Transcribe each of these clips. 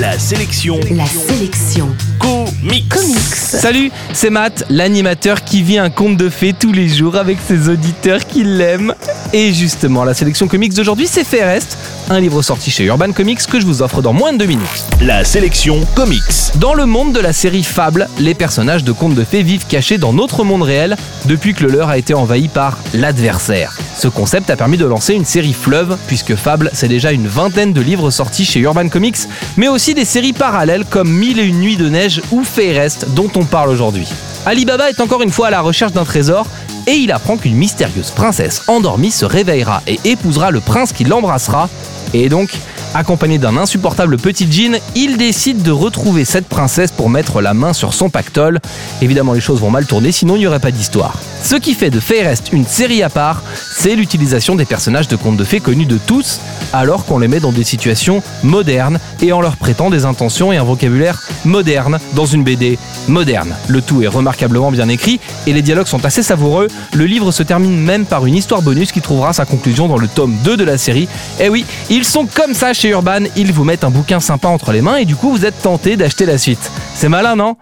La sélection. La sélection. Comics. Comics. Salut, c'est Matt, l'animateur qui vit un conte de fées tous les jours avec ses auditeurs qui l'aiment. Et justement, la sélection comics d'aujourd'hui, c'est Fairest, un livre sorti chez Urban Comics que je vous offre dans moins de deux minutes. La sélection comics. Dans le monde de la série Fable, les personnages de contes de fées vivent cachés dans notre monde réel depuis que le leur a été envahi par l'adversaire. Ce concept a permis de lancer une série fleuve, puisque Fable, c'est déjà une vingtaine de livres sortis chez Urban Comics, mais aussi des séries parallèles comme Mille et une nuits de neige ou Fairest, dont on parle aujourd'hui. Alibaba est encore une fois à la recherche d'un trésor, et il apprend qu'une mystérieuse princesse endormie se réveillera et épousera le prince qui l'embrassera, et donc, accompagné d'un insupportable petit djinn, il décide de retrouver cette princesse pour mettre la main sur son pactole. Évidemment, les choses vont mal tourner, sinon il n'y aurait pas d'histoire. Ce qui fait de Fairest une série à part, c'est l'utilisation des personnages de contes de fées connus de tous, alors qu'on les met dans des situations modernes et en leur prêtant des intentions et un vocabulaire moderne dans une BD moderne. Le tout est remarquablement bien écrit et les dialogues sont assez savoureux. Le livre se termine même par une histoire bonus qui trouvera sa conclusion dans le tome 2 de la série. Et oui, ils sont comme ça chez Urban, ils vous mettent un bouquin sympa entre les mains et du coup vous êtes tenté d'acheter la suite. C'est malin, non?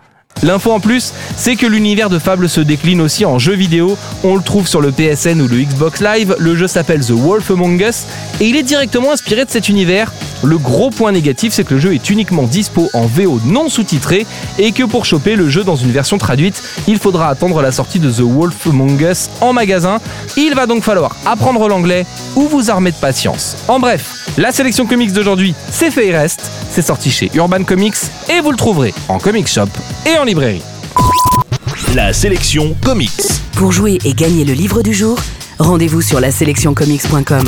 L'info en plus, c'est que l'univers de Fable se décline aussi en jeu vidéo. On le trouve sur le PSN ou le Xbox Live. Le jeu s'appelle The Wolf Among Us et il est directement inspiré de cet univers. Le gros point négatif, c'est que le jeu est uniquement dispo en VO non sous-titré et que pour choper le jeu dans une version traduite, il faudra attendre la sortie de The Wolf Among Us en magasin. Il va donc falloir apprendre l'anglais ou vous armer de patience. En bref, la sélection comics d'aujourd'hui, c'est fait et reste. C'est sorti chez Urban Comics et vous le trouverez en comic shop et en librairie. La sélection comics. Pour jouer et gagner le livre du jour, rendez-vous sur la sélectioncomics.com.